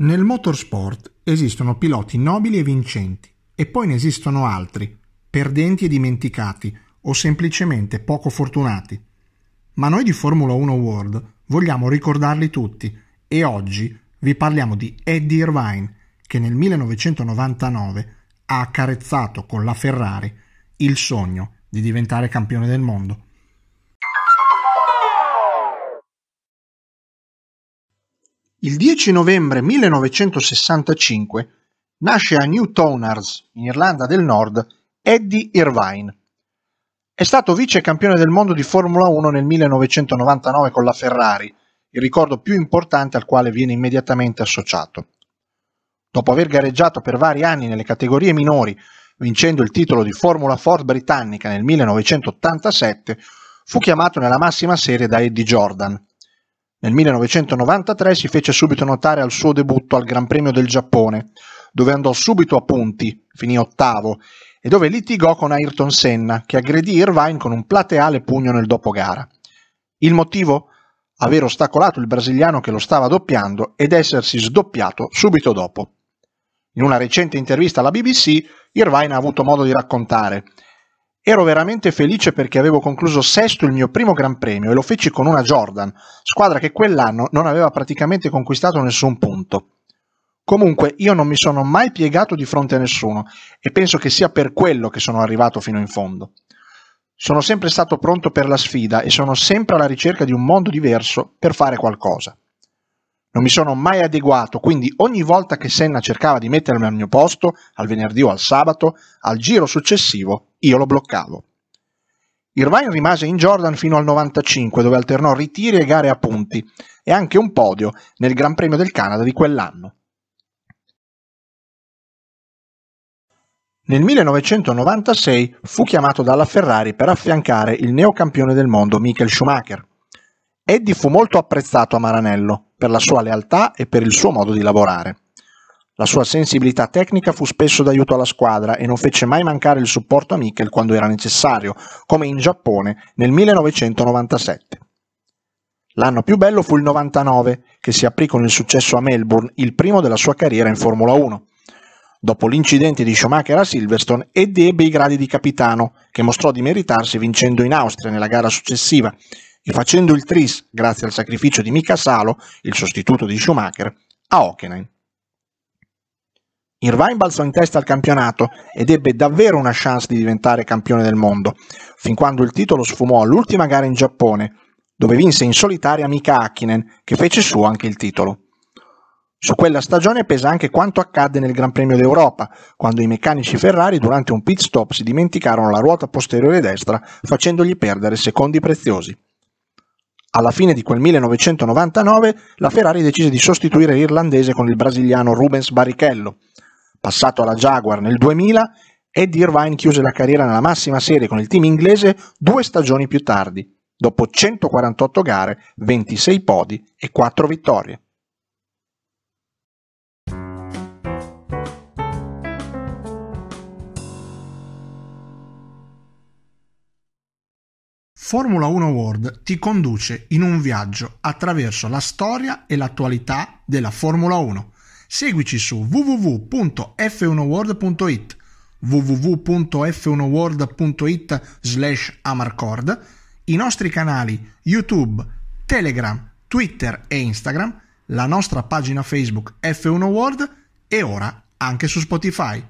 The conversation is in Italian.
Nel motorsport esistono piloti nobili e vincenti, e poi ne esistono altri, perdenti e dimenticati, o semplicemente poco fortunati. Ma noi di Formula 1 World vogliamo ricordarli tutti e oggi vi parliamo di Eddie Irvine, che nel 1999 ha accarezzato con la Ferrari il sogno di diventare campione del mondo. Il 10 novembre 1965 nasce a Newtonards, in Irlanda del Nord, Eddie Irvine. È stato vice campione del mondo di Formula 1 nel 1999 con la Ferrari, il ricordo più importante al quale viene immediatamente associato. Dopo aver gareggiato per vari anni nelle categorie minori, vincendo il titolo di Formula Ford britannica nel 1987, fu chiamato nella massima serie da Eddie Jordan, nel 1993 si fece subito notare al suo debutto al Gran Premio del Giappone, dove andò subito a punti, finì ottavo, e dove litigò con Ayrton Senna, che aggredì Irvine con un plateale pugno nel dopogara. Il motivo? Aver ostacolato il brasiliano che lo stava doppiando ed essersi sdoppiato subito dopo. In una recente intervista alla BBC, Irvine ha avuto modo di raccontare Ero veramente felice perché avevo concluso sesto il mio primo Gran Premio e lo feci con una Jordan, squadra che quell'anno non aveva praticamente conquistato nessun punto. Comunque io non mi sono mai piegato di fronte a nessuno e penso che sia per quello che sono arrivato fino in fondo. Sono sempre stato pronto per la sfida e sono sempre alla ricerca di un mondo diverso per fare qualcosa. Non mi sono mai adeguato, quindi ogni volta che Senna cercava di mettermi al mio posto, al venerdì o al sabato, al giro successivo, io lo bloccavo. Irvine rimase in Jordan fino al 95, dove alternò ritiri e gare a punti, e anche un podio nel Gran Premio del Canada di quell'anno. Nel 1996 fu chiamato dalla Ferrari per affiancare il neocampione del mondo Michael Schumacher. Eddie fu molto apprezzato a Maranello, per la sua lealtà e per il suo modo di lavorare. La sua sensibilità tecnica fu spesso d'aiuto alla squadra e non fece mai mancare il supporto a Mikel quando era necessario, come in Giappone nel 1997. L'anno più bello fu il 99, che si aprì con il successo a Melbourne, il primo della sua carriera in Formula 1. Dopo l'incidente di Schumacher a Silverstone, Eddie ebbe i gradi di capitano, che mostrò di meritarsi vincendo in Austria nella gara successiva e facendo il tris, grazie al sacrificio di Mika Salo, il sostituto di Schumacher, a Hockenheim. Irvine balzò in testa al campionato ed ebbe davvero una chance di diventare campione del mondo, fin quando il titolo sfumò all'ultima gara in Giappone, dove vinse in solitaria Mika Hakkinen, che fece suo anche il titolo. Su quella stagione pesa anche quanto accadde nel Gran Premio d'Europa, quando i meccanici Ferrari durante un pit stop si dimenticarono la ruota posteriore destra, facendogli perdere secondi preziosi. Alla fine di quel 1999 la Ferrari decise di sostituire l'irlandese con il brasiliano Rubens Barrichello. Passato alla Jaguar nel 2000, Eddie Irvine chiuse la carriera nella massima serie con il team inglese due stagioni più tardi, dopo 148 gare, 26 podi e 4 vittorie. Formula 1 World ti conduce in un viaggio attraverso la storia e l'attualità della Formula 1. Seguici su www.f1world.it www.f1world.it slash amarcord i nostri canali YouTube, Telegram, Twitter e Instagram, la nostra pagina Facebook F1 World e ora anche su Spotify.